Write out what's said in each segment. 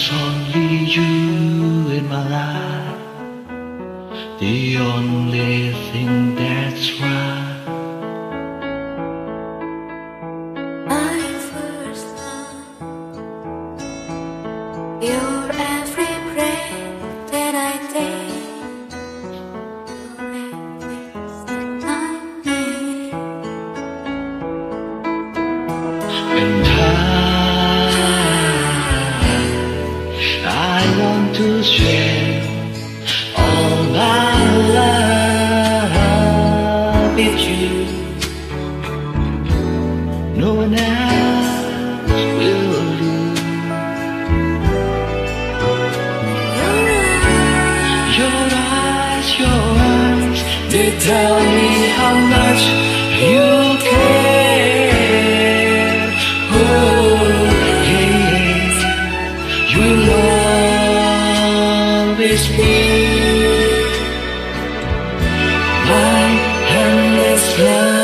There's only you in my life, the only thing that's right. My first love, your. No one else will do. Your eyes, Your eyes, they tell me how much you care. Oh, yeah, you'll always be my endless love.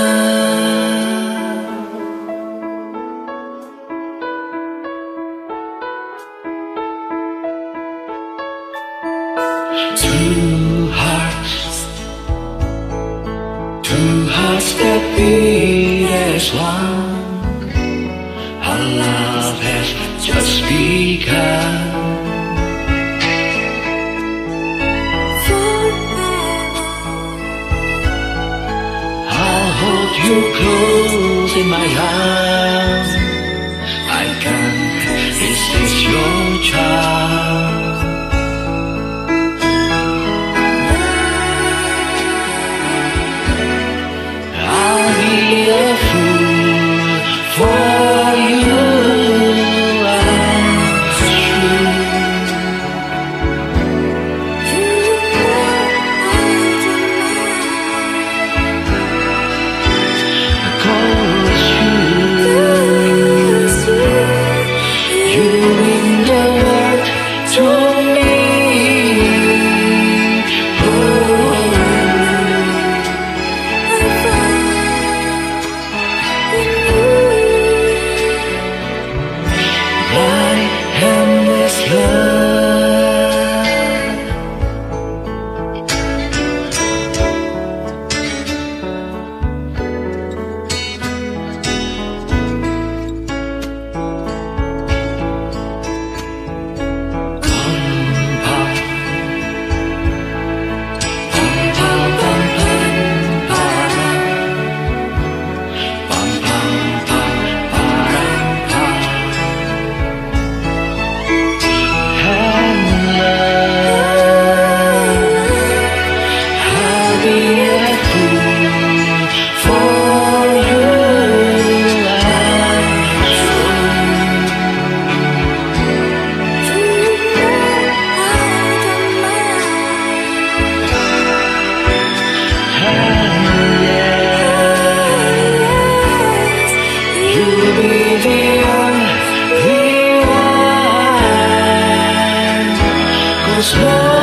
Two hearts, two hearts that beat as one. Our love has just begun. I'll hold you close in my arms. I can't resist your charm. control this world.